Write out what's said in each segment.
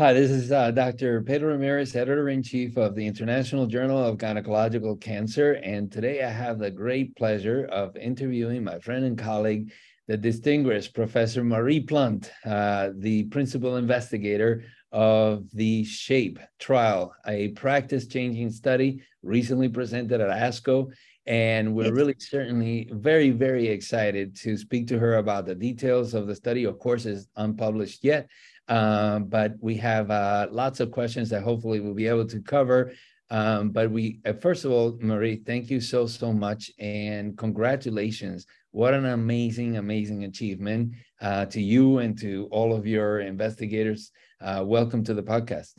Hi, this is uh, Dr. Pedro Ramirez, editor in chief of the International Journal of Gynecological Cancer. And today I have the great pleasure of interviewing my friend and colleague, the distinguished Professor Marie Plante, uh, the principal investigator of the SHAPE trial, a practice changing study recently presented at ASCO. And we're really certainly very, very excited to speak to her about the details of the study. Of course, it's unpublished yet, um, but we have uh, lots of questions that hopefully we'll be able to cover. Um, but we, uh, first of all, Marie, thank you so, so much. And congratulations. What an amazing, amazing achievement uh, to you and to all of your investigators. Uh, welcome to the podcast.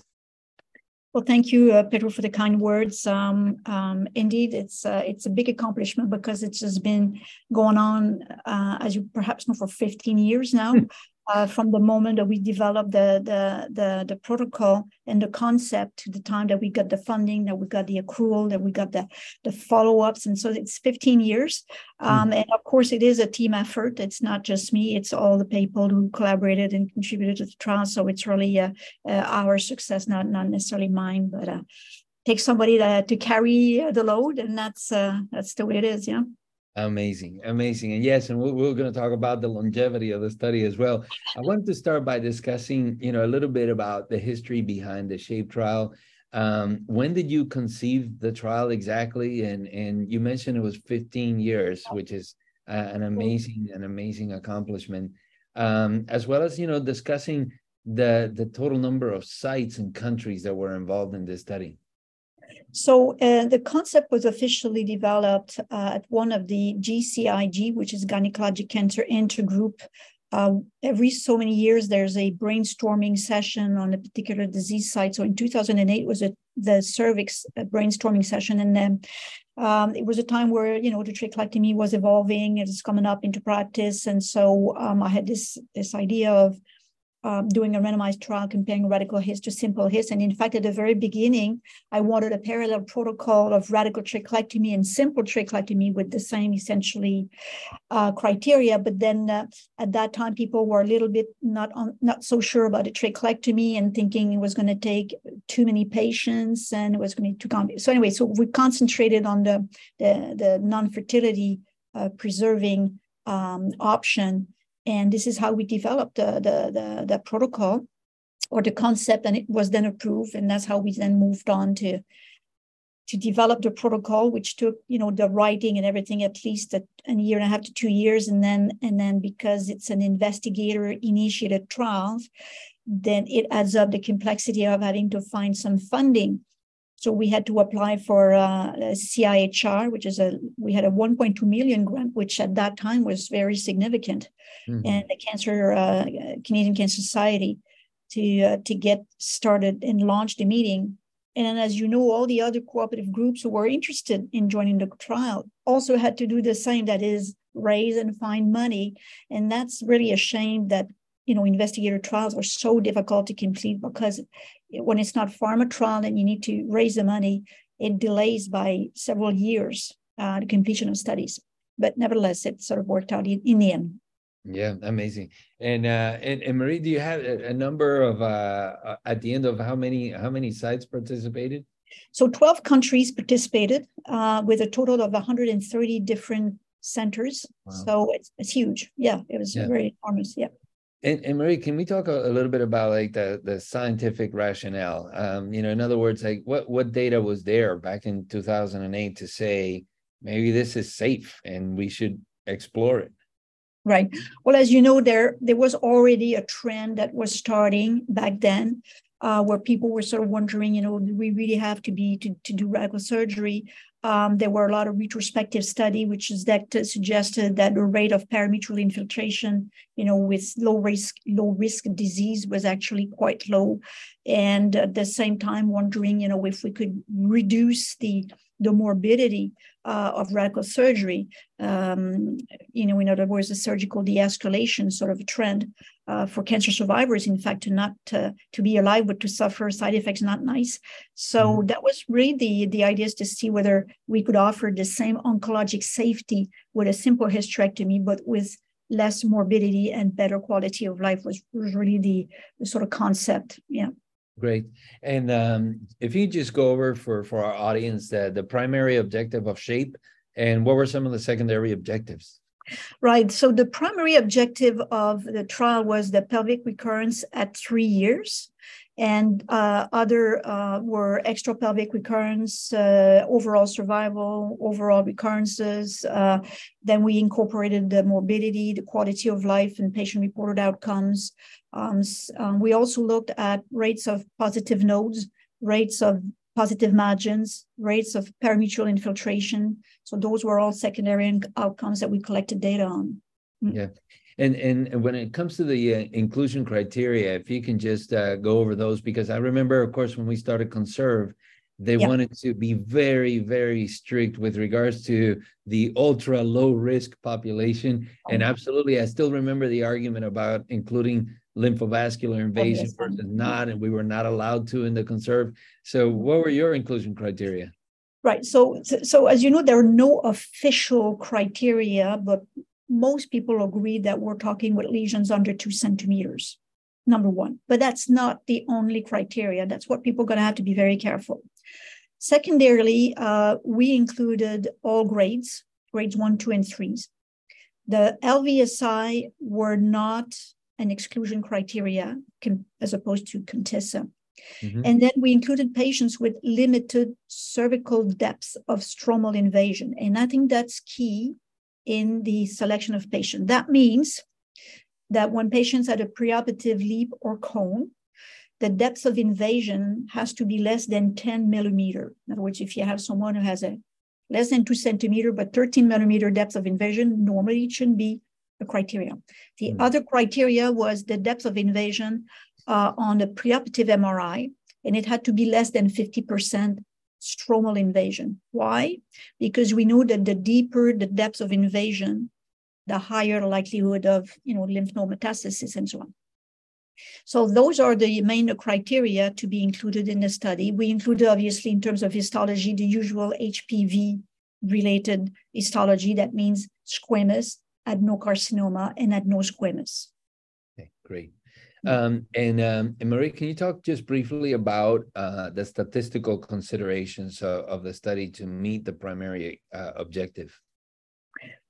Well, thank you, uh, Pedro, for the kind words. Um, um, indeed, it's uh, it's a big accomplishment because it's just been going on, uh, as you perhaps know, for 15 years now. uh, from the moment that we developed the, the, the, the, protocol and the concept to the time that we got the funding, that we got the accrual, that we got the, the follow-ups. And so it's 15 years. Hmm. Um, mm. And of course, it is a team effort. It's not just me. It's all the people who collaborated and contributed to the trial. So it's really uh, uh, our success, not, not necessarily mine, but uh, takes somebody to, to carry the load. And that's, uh, that's the way it is, yeah. Amazing, amazing. And yes, and we're, we're going to talk about the longevity of the study as well. I wanted to start by discussing, you know, a little bit about the history behind the SHAPE trial. Um, when did you conceive the trial exactly? And and you mentioned it was 15 years, which is uh, an amazing, an amazing accomplishment. Um, as well as, you know, discussing the the total number of sites and countries that were involved in this study. So uh, the concept was officially developed uh, at one of the GCIG, which is Gynecologic Cancer Intergroup. Uh, every so many years, there's a brainstorming session on a particular disease site. So in 2008 was a, the cervix uh, brainstorming session, and then um, it was a time where you know the trachelectomy was evolving, it was coming up into practice, and so um, I had this this idea of um, doing a randomized trial comparing radical HIST to simple HIST. And in fact, at the very beginning, I wanted a parallel protocol of radical trachelectomy and simple trachelectomy with the same essentially uh, criteria. But then uh, at that time, people were a little bit not on, not so sure about the trachelectomy and thinking it was going to take too many patients and it was going to be too. So anyway, so we concentrated on the the, the non-fertility uh, preserving um, option and this is how we developed the, the, the, the protocol or the concept, and it was then approved. And that's how we then moved on to to develop the protocol, which took you know the writing and everything at least a, a year and a half to two years, and then and then because it's an investigator initiated trial, then it adds up the complexity of having to find some funding so we had to apply for uh, CIHR, which is a we had a 1.2 million grant, which at that time was very significant, mm-hmm. and the Cancer uh, Canadian Cancer Society to uh, to get started and launch the meeting. And as you know, all the other cooperative groups who were interested in joining the trial also had to do the same. That is, raise and find money, and that's really a shame that you know investigator trials are so difficult to complete because when it's not pharma trial and you need to raise the money, it delays by several years uh, the completion of studies. But nevertheless, it sort of worked out in, in the end. Yeah, amazing. And uh, and, and Marie, do you have a, number of uh, uh at the end of how many how many sites participated? So 12 countries participated uh, with a total of 130 different centers. Wow. So it's, it's huge. Yeah, it was yeah. very enormous. Yeah. And, and, Marie, can we talk a, a, little bit about like the the scientific rationale? Um, you know, in other words, like what what data was there back in 2008 to say maybe this is safe and we should explore it? Right. Well, as you know, there there was already a trend that was starting back then, uh, where people were sort of wondering, you know, do we really have to be to, to do radical surgery? Um, there were a lot of retrospective study, which is that uh, suggested that the rate of parametrial infiltration, you know, with low risk, low risk disease was actually quite low. And at the same time, wondering, you know, if we could reduce the the morbidity uh, of radical surgery. Um, you know, in other words, a surgical de-escalation sort of a trend uh, for cancer survivors. In fact, to not to, to be alive but to suffer side effects, not nice. So mm-hmm. that was really the the idea is to see whether we could offer the same oncologic safety with a simple hysterectomy, but with less morbidity and better quality of life was, was really the, the sort of concept. Yeah. Great. And um, if you just go over for for our audience the, the primary objective of SHAPE and what were some of the secondary objectives? Right. So the primary objective of the trial was the pelvic recurrence at three years and uh, other uh, were extrapelvic recurrence, uh, overall survival, overall recurrences. Uh, then we incorporated the morbidity, the quality of life, and patient-reported outcomes. Um, um, we also looked at rates of positive nodes, rates of positive margins, rates of parametrial infiltration. So those were all secondary outcomes that we collected data on. Mm. Yeah. And, and when it comes to the uh, inclusion criteria, if you can just uh, go over those, because I remember, of course, when we started ConCerv, they yeah. wanted to be very, very strict with regards to the ultra low risk population. And oh. absolutely, I still remember the argument about including lymphovascular invasion oh, versus not, and we were not allowed to in the ConCerv. So, what were your inclusion criteria? Right. So, so as you know, there are no official criteria, but most people agree that we're talking with lesions under two centimeters, number one. But that's not the only criteria. That's what people are going to have to be very careful. Secondarily, uh, we included all grades, grades one, two, and threes. The LVSI were not an exclusion criteria as opposed to Contessa. Mm-hmm. And then we included patients with limited cervical depth of stromal invasion. And I think that's key in the selection of patients. That means that when patients had a preoperative LEEP or cone, the depth of invasion has to be less than 10 millimeter. In other words, if you have someone who has a less than two centimeter, but 13 millimeter depth of invasion, normally it shouldn't be a criteria. The mm. other criteria was the depth of invasion uh, on the preoperative MRI, and it had to be less than 50% stromal invasion. Why? Because we know that the deeper the depth of invasion, the higher likelihood of you know lymph node metastasis and so on. So those are the main criteria to be included in the study. We included obviously in terms of histology the usual HPV related histology that means squamous, adenocarcinoma, and adenosquamous. Okay, great. Um, and, um, and Marie, can you talk just briefly about uh, the statistical considerations of, of, the study to meet the primary uh, objective?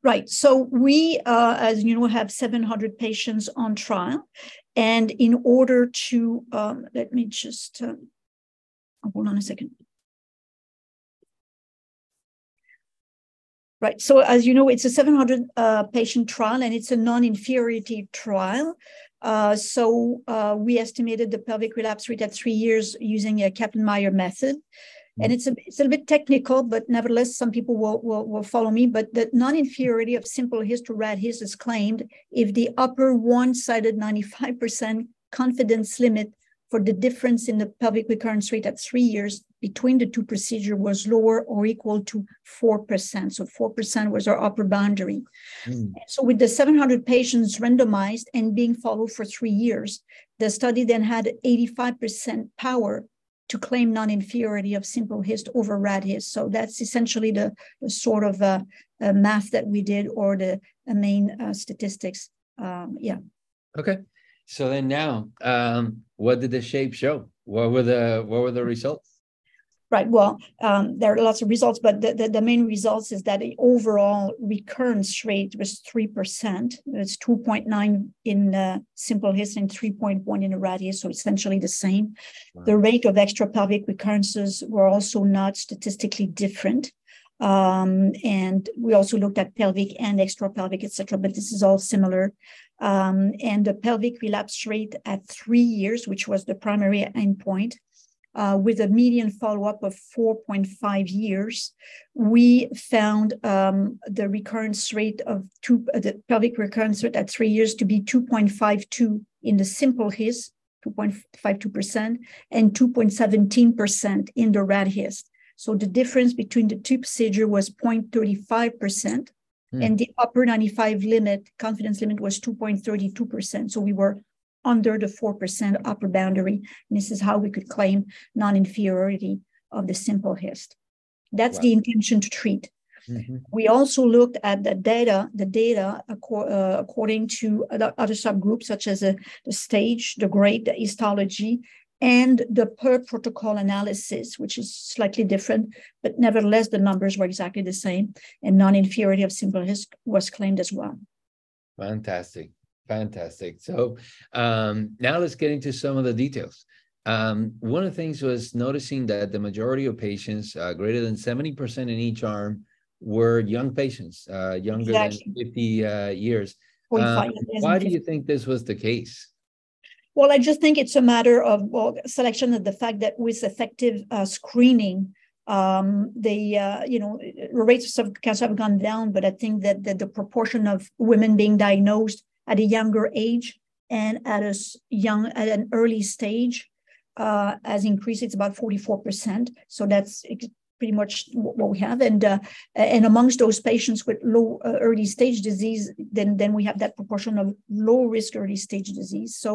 Right. So we, uh, as you know, have 700 patients on trial. And in order to, um, let me just, uh, hold on a second. Right. So as you know, it's a 700 uh, patient trial and it's a non-inferiority trial. Uh, so uh, we estimated the pelvic relapse rate at three years using a Kaplan-Meier method. Mm-hmm. And it's a, it's a little bit technical, but nevertheless, some people will, will, will follow me. But the non-inferiority of simple HIST to rad HIST is claimed if the upper one-sided 95% confidence limit for the difference in the pelvic recurrence rate at three years between the two procedures was lower or equal to 4%. So 4% was our upper boundary. Mm. So with the 700 patients randomized and being followed for three years, the study then had 85% power to claim non-inferiority of simple hist over rad hist. So that's essentially the, the sort of uh, uh, math that we did or the, the main uh, statistics. Um, yeah. Okay. So then now, um, what did the shape show? What were the what were the results? Right. Well, um, there are lots of results, but the, the, the, main results is that the overall recurrence rate was 3%. It's 2.9 in uh, simple HIST and 3.1 in the radius, so essentially the same. Wow. The rate of extrapelvic recurrences were also not statistically different. Um, and we also looked at pelvic and extrapelvic, et cetera, but this is all similar. Um, and the pelvic relapse rate at three years, which was the primary endpoint, uh, with a median follow-up of 4.5 years, we found um, the recurrence rate of two, uh, the pelvic recurrence rate at three years to be 2.52 in the simple HIST, 2.52%, and 2.17% in the rad HIST. So the difference between the two procedure was 0.35%, mm. and the upper 95 limit, confidence limit was 2.32%. So we were under the 4% upper boundary. And this is how we could claim non-inferiority of the simple hist. That's wow. the intention to treat. Mm-hmm. We also looked at the data, the data uh, according to other subgroups, such as uh, the stage, the grade, the histology, and the per protocol analysis, which is slightly different, but nevertheless, the numbers were exactly the same, and non inferiority of simple HIST was claimed as well. Fantastic. Fantastic. So um, now let's get into some of the details. Um, one of the things was noticing that the majority of patients, uh, greater than 70% in each arm, were young patients, uh, younger exactly. than 50 uh, years. Um, why do you think this was the case? Well, I just think it's a matter of well, selection of the fact that with effective uh, screening, um, the uh, you know rates of cancer have gone down, but I think that, that the proportion of women being diagnosed at a younger age and at a young at an early stage uh, has increased. It's about forty four percent. So that's pretty much what we have. And uh, and amongst those patients with low uh, early stage disease, then then we have that proportion of low risk early stage disease. So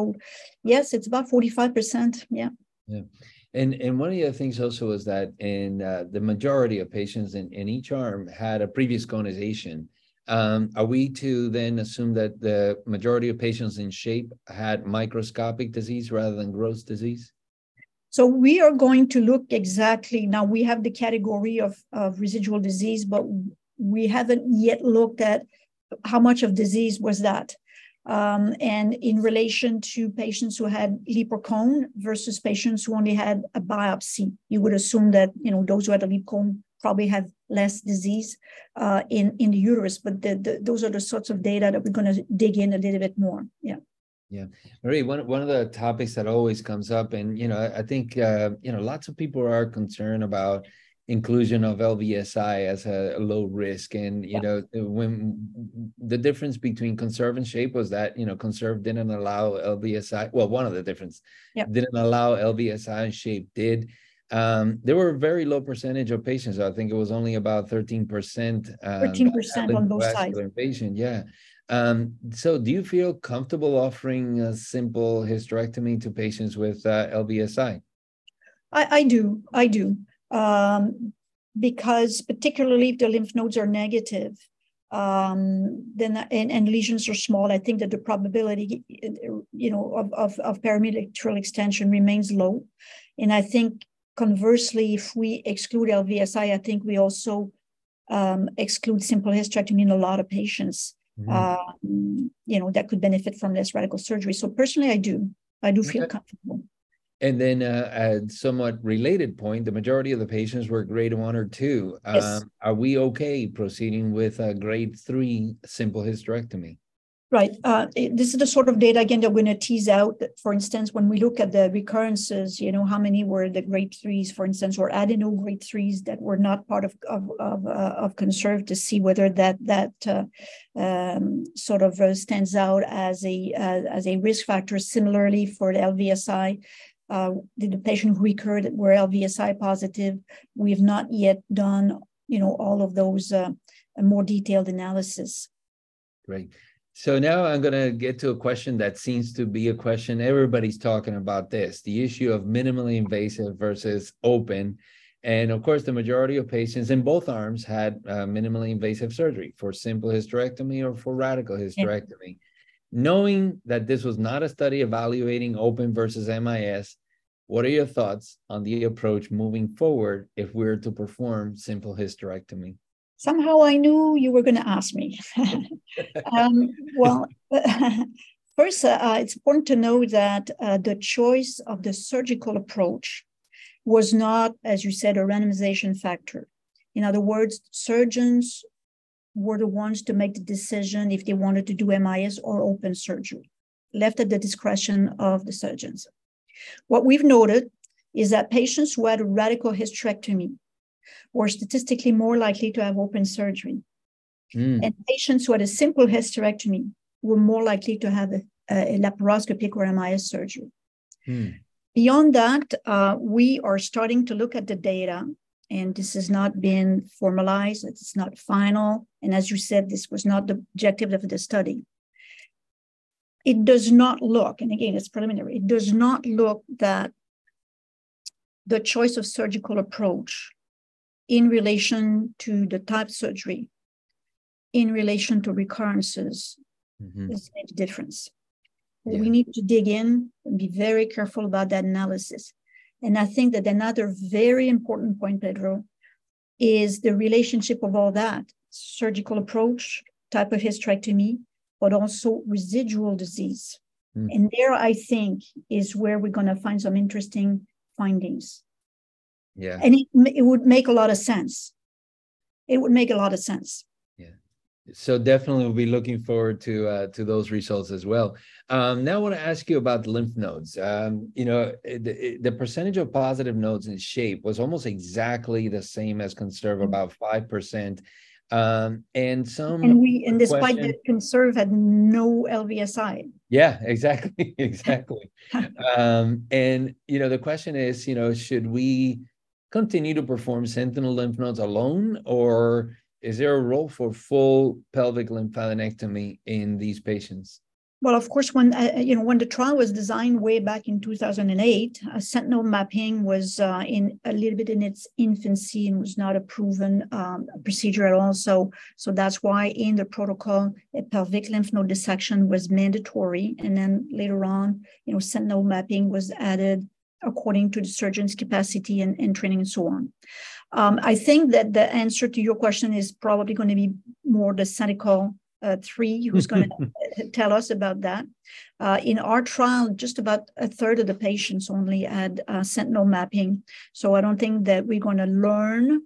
yes, it's about forty five percent. Yeah. Yeah. And, and one of the other things also is that in uh, the majority of patients in, in each arm had a previous conization. Um, are we to then assume that the majority of patients in SHAPE had microscopic disease rather than gross disease? So we are going to look exactly now. We have the category of, of residual disease, but we haven't yet looked at how much of disease was that. Um, and in relation to patients who had liposarcoma versus patients who only had a biopsy, you would assume that you know those who had a probably have less disease uh, in in the uterus. But the, the, those are the sorts of data that we're going to dig in a little bit more. Yeah. Yeah, Marie. One one of the topics that always comes up, and you know, I think uh, you know, lots of people are concerned about inclusion of LVSI as a low risk, and you yeah. know, when the difference between ConCerv and shape was that you know, ConCerv didn't allow LVSI. Well, one of the difference yep. didn't allow LVSI, and shape did. Um, there were a very low percentage of patients. I think it was only about 13%. Um, 13% on both sides. Patient, yeah. Um, so do you feel comfortable offering a simple hysterectomy to patients with uh, LVSI? I, I, do, I do. Um, because particularly if the lymph nodes are negative, um, then and, and, lesions are small, I think that the probability, you know, of, of, of extension remains low. And I think conversely, if we exclude LVSI, I think we also um, exclude simple hysterectomy in a lot of patients mm-hmm. um, you know, that could benefit from less radical surgery. So personally, I do. I do feel okay. comfortable. And then, uh, a somewhat related point, the majority of the patients were grade one or two. Yes. Um, are we okay proceeding with a grade three simple hysterectomy? Right. Uh, this is the sort of data again that we're going to tease out. For instance, when we look at the recurrences, you know, how many were the grade threes, for instance, or adeno grade threes that were not part of of of, uh, of ConCerv to see whether that that uh, um, sort of uh, stands out as a uh, as a risk factor. Similarly, for the LVSI, uh, the, patient who recurred were LVSI positive. We have not yet done, you know, all of those more detailed analysis. Great. So now I'm going to get to a question that seems to be a question everybody's talking about this the issue of minimally invasive versus open. And of course, the majority of patients in both arms had uh, minimally invasive surgery for simple hysterectomy or for radical hysterectomy. Knowing that this was not a study evaluating open versus MIS, what are your thoughts on the approach moving forward if we we're to perform simple hysterectomy? Somehow I knew you were going to ask me. um, well, first, uh, it's important to know that uh, the choice of the surgical approach was not, as you said, a randomization factor. In other words, surgeons were the ones to make the decision if they wanted to do MIS or open surgery, left at the discretion of the surgeons. What we've noted is that patients who had a radical hysterectomy were statistically more likely to have open surgery. Mm. And patients who had a simple hysterectomy were more likely to have a, a laparoscopic or MIS surgery. Mm. Beyond that, uh, we are starting to look at the data, and this has not been formalized, it's not final. And as you said, this was not the objective of the study. It does not look, and again, it's preliminary, it does not look that the choice of surgical approach in relation to the type surgery, in relation to recurrences, mm-hmm. there's a difference. Yeah. We need to dig in and be very careful about that analysis. And I think that another very important point, Pedro, is the relationship of all that surgical approach, type of hysterectomy, but also residual disease. Mm. And there, I think, is where we're going to find some interesting findings. Yeah. And it, it would make a lot of sense. It would make a lot of sense. Yeah. So definitely we'll be looking forward to uh, to those results as well. Um, now I want to ask you about the lymph nodes. Um, you know, the, the percentage of positive nodes in shape was almost exactly the same as ConCerv, mm. about five percent. Um, and some and we and despite question, that ConCerv had no LVSI. Yeah, exactly, exactly. um, and you know, the question is, you know, should we continue to perform sentinel lymph nodes alone, or is there a role for full pelvic lymphadenectomy in these patients? Well, of course, when uh, you know when the trial was designed way back in 2008, uh, sentinel mapping was uh, in a little bit in its infancy and was not a proven um, procedure at all. So, so that's why in the protocol, a pelvic lymph node dissection was mandatory, and then later on, you know, sentinel mapping was added according to the surgeon's capacity and, and training and so on. Um, I think that the answer to your question is probably going to be more the SENTICOL uh, three who's going to tell us about that. Uh, in our trial, just about a third of the patients only had uh, sentinel mapping. So I don't think that we're going to learn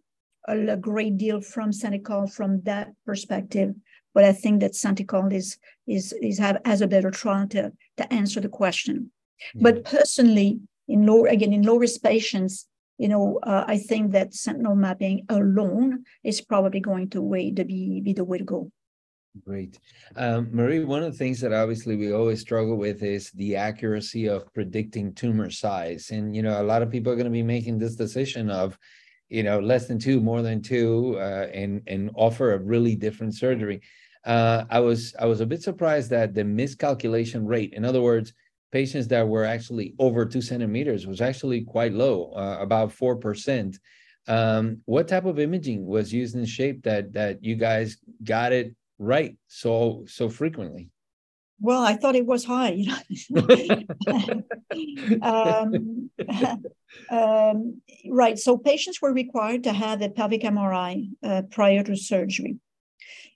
a, a, great deal from SENTICOL from that perspective. But I think that SENTICOL is is is have has a better trial to to answer the question. But personally, in low again in low risk patients, you know, uh, I think that sentinel mapping alone is probably going to way be be the way to go. Great. Um, Marie, one of the things that obviously we always struggle with is the accuracy of predicting tumor size. And, you know, a lot of people are going to be making this decision of, you know, less than two, more than two, uh, and, and offer a really different surgery. Uh, I was I was a bit surprised that the miscalculation rate, in other words, patients that were actually over two centimeters was actually quite low, uh, about 4%. Um, what type of imaging was used in shape that that you guys got it right so so frequently? Well i thought it was high um, um, right so patients were required to have a pelvic mri uh, prior to surgery.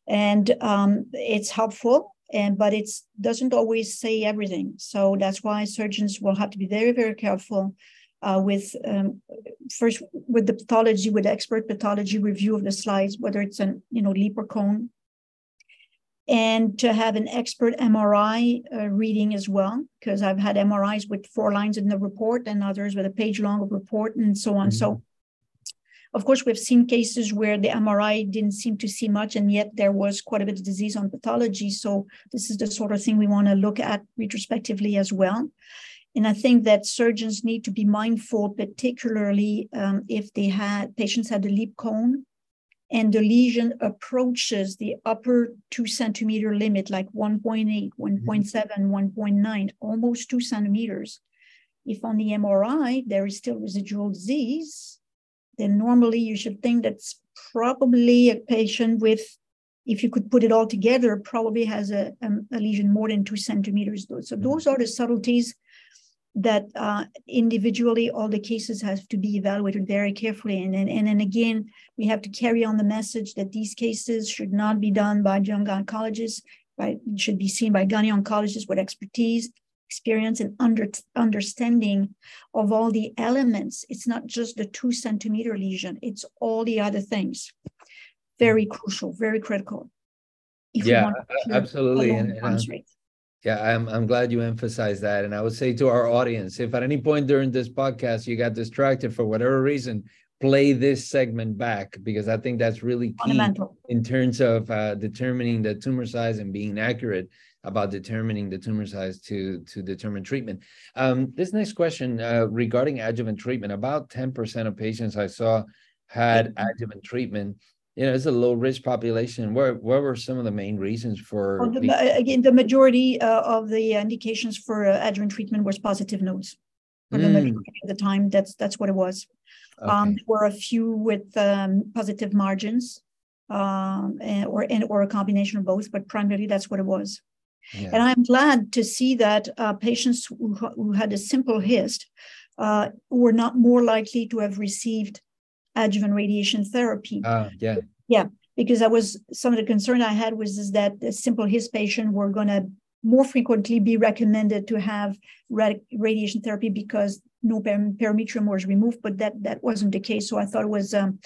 And um, it's helpful and but it doesn't always say everything so that's why surgeons will have to be very very careful uh, with um, first with the pathology with expert pathology review of the slides whether it's an you know LEEP or cone and to have an expert MRI uh, reading as well, because I've had MRIs with four lines in the report and others with a page long report and so on. Mm-hmm. So, of course, we've seen cases where the MRI didn't seem to see much, and yet there was quite a bit of disease on pathology. So, this is the sort of thing we want to look at retrospectively as well. And I think that surgeons need to be mindful, particularly um, if they had patients had a LEEP cone and the lesion approaches the upper two centimeter limit, like 1.8, 1.7, 1.9, almost two centimeters. If on the MRI there is still residual disease, then normally you should think that's probably a patient with, if you could put it all together, probably has a, a, lesion more than two centimeters. So those are the subtleties that uh, individually all the cases have to be evaluated very carefully. And, and, and then again, we have to carry on the message that these cases should not be done by young oncologists, right? should be seen by gynae oncologists with expertise, experience, and under, understanding of all the elements. It's not just the two centimeter lesion, it's all the other things. Very crucial, very critical. yeah, absolutely. And, and, yeah, I'm I'm glad you emphasized that. And I would say to our audience, if at any point during this podcast you got distracted for whatever reason, play this segment back because I think that's really key in terms of uh, determining the tumor size and being accurate about determining the tumor size to to determine treatment. Um, this next question uh, regarding adjuvant treatment, about 10% of patients I saw had adjuvant treatment you know, it's a low risk population. What what were some of the main reasons for? Well, the, again, the majority uh, of the indications for uh, adjuvant treatment was positive nodes. For mm. the majority of the time, that's that's what it was. Um, okay. Um, there were a few with um, positive margins, um, and, or and or a combination of both, but primarily that's what it was. Yeah. And I'm glad to see that uh, patients who, who, had a simple HIST uh, were not more likely to have received adjuvant radiation therapy. Uh, yeah. Yeah, because that was some of the concern I had was is that the simple HIST patient were going to more frequently be recommended to have radiation therapy because no parametrium was removed, but that that wasn't the case. So I thought it was um,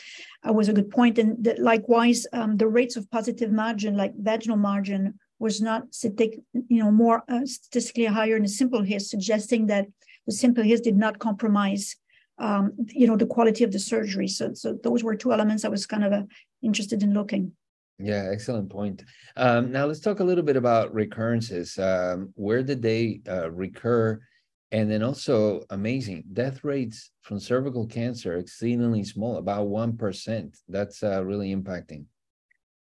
uh, was a good point. And that likewise, um, the rates of positive margin, like vaginal margin, was not you know more uh, statistically higher in a simple HIST, suggesting that the simple HIST did not compromise um, you know the quality of the surgery. So so those were two elements I was kind of uh, interested in looking. Yeah, excellent point. Um, now let's talk a little bit about recurrences. Um, where did they uh, recur? And then also amazing death rates from cervical cancer exceedingly small, about 1%. That's uh, really impacting.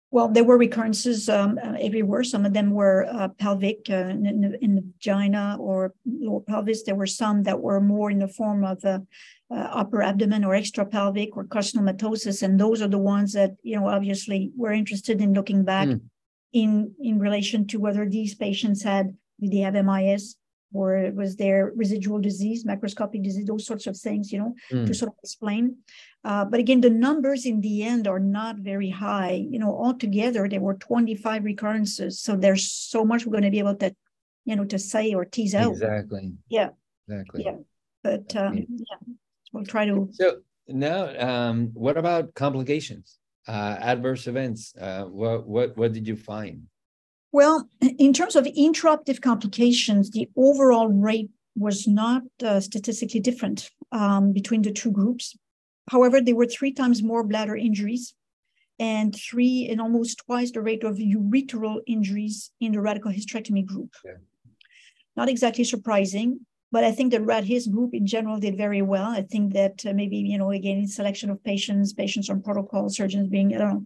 Well, there were recurrences um, uh, everywhere. Some of them were uh, pelvic uh, in, the, in, the, vagina or lower pelvis. There were some that were more in the form of uh, uh upper abdomen or extra pelvic or carcinomatosis. And those are the ones that, you know, obviously we're interested in looking back mm. in, in relation to whether these patients had, did they have MIS? Or was there residual disease, macroscopic disease, those sorts of things, you know, mm. to sort of explain. Uh, but again, the numbers in the end are not very high. You know, altogether there were 25 recurrences. So there's so much we're going to be able to, you know, to say or tease out. Exactly. Yeah. Exactly. Yeah. But um, yeah, we'll try to. So now, um, what about complications, uh, adverse events? Uh, what what what did you find? Well, in terms of intraoperative complications, the overall rate was not uh, statistically different um, between the two groups. However, there were three times more bladder injuries and three and almost twice the rate of ureteral injuries in the radical hysterectomy group. Yeah. Not exactly surprising, but I think the RAD-HIST group in general did very well. I think that uh, maybe, you know, again, in selection of patients, patients on protocol, surgeons being, I don't know,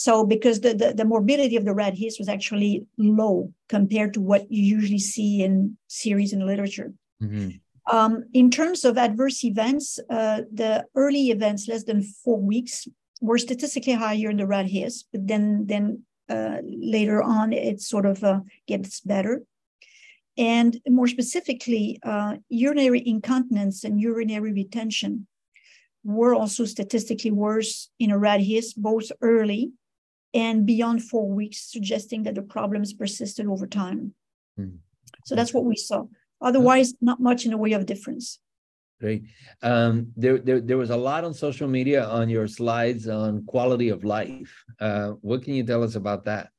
so because the, the, the, morbidity of the RAD-HIST was actually low compared to what you usually see in series in the literature. Mm-hmm. Um, in terms of adverse events, uh, the early events, less than four weeks, were statistically higher in the RAD-HIST, but then then uh, later on it sort of uh, gets better. And more specifically, uh, urinary incontinence and urinary retention were also statistically worse in a RAD-HIST, both early and beyond four weeks, suggesting that the problems persisted over time. Mm. So that's what we saw. Otherwise, not much in the way of difference. Great. Um, there, there, there was a lot on social media on your slides on quality of life. Uh, what can you tell us about that?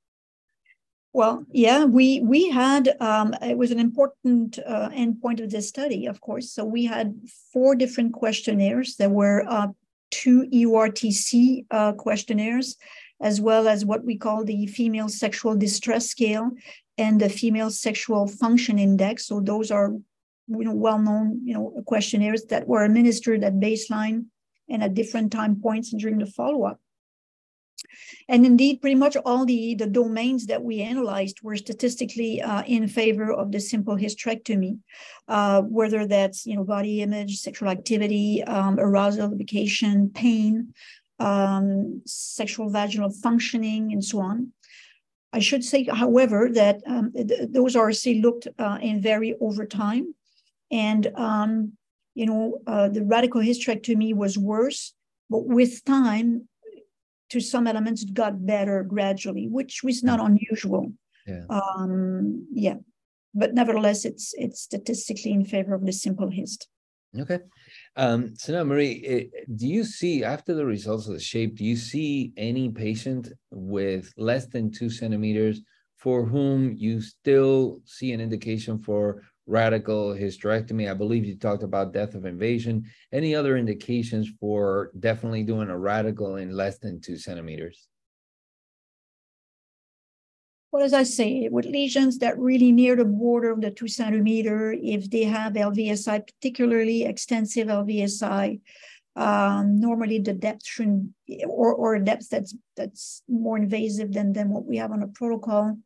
Well, yeah, we we had um, it was an important uh, endpoint of this study, of course. So we had four different questionnaires. There were uh, two EORTC uh, questionnaires as well as what we call the female sexual distress scale and the female sexual function index. So those are you know well-known you know questionnaires that were administered at baseline and at different time points during the follow-up. And indeed, pretty much all the, the domains that we analyzed were statistically uh, in favor of the simple hysterectomy, uh, whether that's you know body image, sexual activity, um, arousal, lubrication, pain, um, sexual vaginal functioning, and so on. I should say, however, that um, th- those are say looked uh, and vary over time, and um, you know uh, the radical hysterectomy was worse, but with time, to some elements, it got better gradually, which was not unusual. Yeah. Um, yeah, but nevertheless, it's it's statistically in favor of the simple HIST. Okay. Um, so now, Marie, eh, do you see after the results of the shape, do you see any patient with less than two centimeters for whom you still see an indication for radical hysterectomy? I believe you talked about death of invasion. Any other indications for definitely doing a radical in less than two centimeters? Well, as I say, with lesions that really near the border of the two centimeter, if they have LVSI, particularly extensive LVSI, um, normally the depth shouldn't, or, or depth that's that's more invasive than, than what we have on a protocol,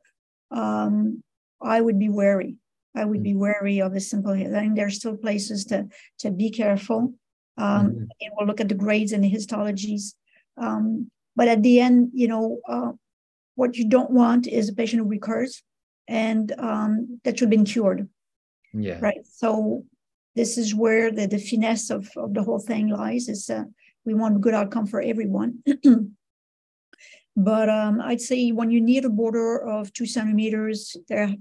um, I would be wary. I would be mm. wary of a simple I think there are still places to, to be careful. Um, mm-hmm. And we'll look at the grades and the histologies. Um, but at the end, you know, uh, what you don't want is a patient who recurs and um, that should have been cured. Yeah. Right. So this is where the, the finesse of, of the whole thing lies is uh, we want a good outcome for everyone. but um, I'd say when you need a border of two centimeters, there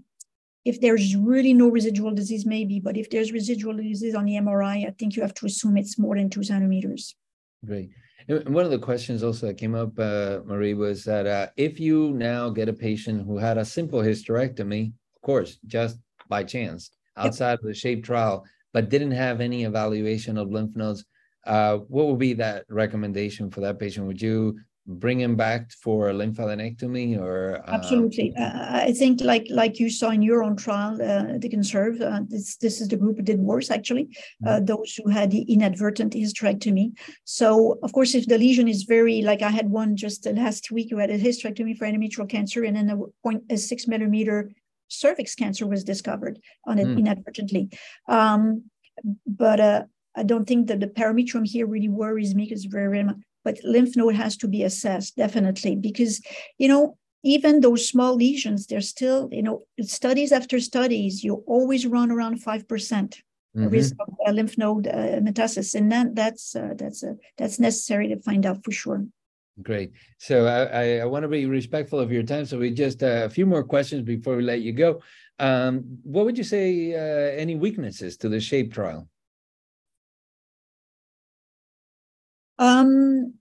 if there's really no residual disease, maybe, but if there's residual disease on the MRI, I think you have to assume it's more than two centimeters. Great. And one of the questions also that came up, uh, Marie, was that uh, if you now get a patient who had a simple hysterectomy, of course, just by chance, outside yep. of the SHAPE trial, but didn't have any evaluation of lymph nodes, uh, what would be that recommendation for that patient? Would you bring him back for a lymphadenectomy or uh... absolutely. uh, i think like like you saw in your own trial uh, the ConCerv uh, this this is the group who did worse actually uh, mm-hmm. those who had the inadvertent hysterectomy. So of course if the lesion is very like i had one just last week who had a hysterectomy for endometrial cancer and then a point a six millimeter cervix cancer was discovered on it mm. inadvertently. Um, but uh, I don't think that the parametrium here really worries me because very, very but lymph node has to be assessed definitely because you know even those small lesions they're still you know studies after studies you always run around 5% mm-hmm. risk of a lymph node uh, metastasis and that, that's uh, that's uh, that's necessary to find out for sure Great. So I, I, I, want to be respectful of your time. So we just uh, a few more questions before we let you go. Um, what would you say? Uh, any weaknesses to the SHAPE trial? Um,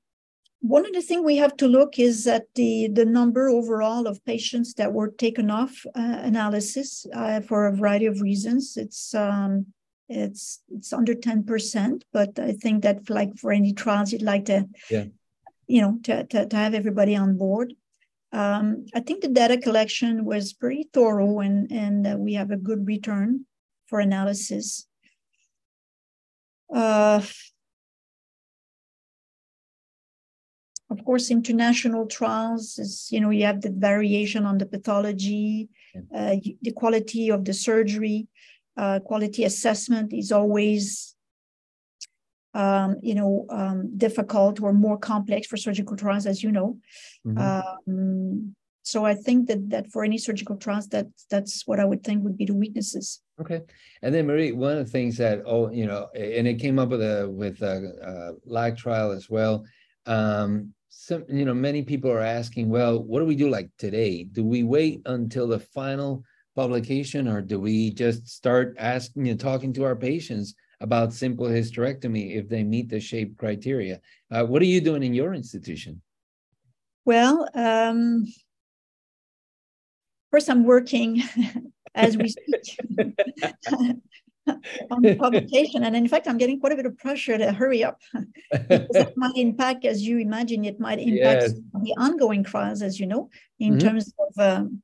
one of the things we have to look is at the, the number overall of patients that were taken off uh, analysis uh, for a variety of reasons. It's um, it's it's under 10%, but I think that like for any trials, you'd like to, yeah. you know, to, to, to have everybody on board. Um, I think the data collection was pretty thorough and, and uh, we have a good return for analysis. Uh, Of course, international trials is, you know, you have the variation on the pathology, uh, the quality of the surgery, uh, quality assessment is always, um, you know, um, difficult or more complex for surgical trials, as you know. Mm-hmm. Um, so I think that that for any surgical trials, that that's what I would think would be the weaknesses. Okay, and then Marie, one of the things that oh, you know, and it came up with a with a, a LACC trial as well. Um, some you know many people are asking well what do we do like today? Do we wait until the final publication or do we just start asking and talking to our patients about simple hysterectomy if they meet the shape criteria? Uh, what are you doing in your institution? Well um, first i'm working as we speak on the publication. And in fact, I'm getting quite a bit of pressure to hurry up because it might impact, as you imagine, it might impact yes. the ongoing trials, as you know, in mm-hmm. terms of um,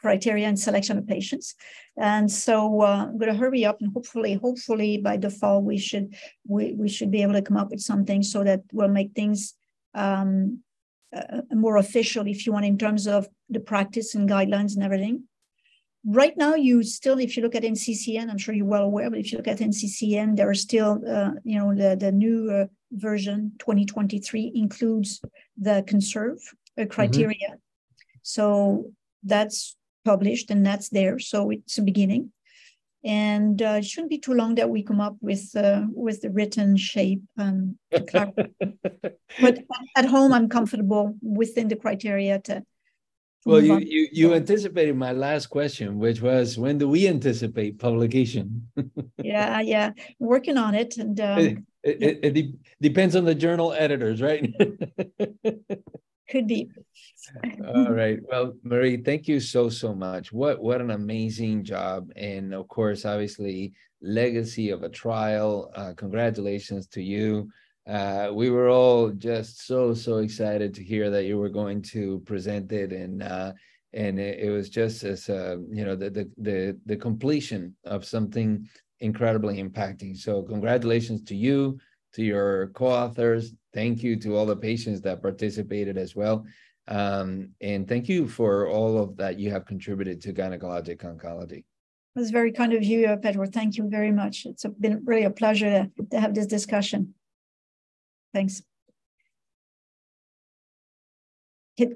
criteria and selection of patients. And so uh, I'm going to hurry up and hopefully, hopefully by the fall, we should we, we should be able to come up with something so that we'll make things um, uh, more official, if you want, in terms of the practice and guidelines and everything right now you still if you look at nccn i'm sure you're well aware but if you look at nccn there are still uh, you know the, the new uh, version 2023 includes the ConCerv uh, criteria. Mm-hmm. so that's published and that's there so it's a beginning. And uh, it shouldn't be too long that we come up with uh, with the written shape um, but at home i'm comfortable within the criteria to well, you, you you anticipated my last question, which was when do we anticipate publication? yeah, yeah, working on it, and um, it, it, yeah. it, it, depends on the journal editors, right? Could be. All right. Well, Marie, thank you so so much. What what an amazing job, and of course, obviously, legacy of a trial. Uh, congratulations to you uh, we were all just so so excited to hear that you were going to present it and uh, and it, it, was just as uh, you know the, the the the completion of something incredibly impacting so congratulations to you to your co-authors thank you to all the patients that participated as well um, and thank you for all of that you have contributed to gynecologic oncology it was very kind of you, Pedro. Thank you very much. It's been really a pleasure to, to have this discussion. Thanks.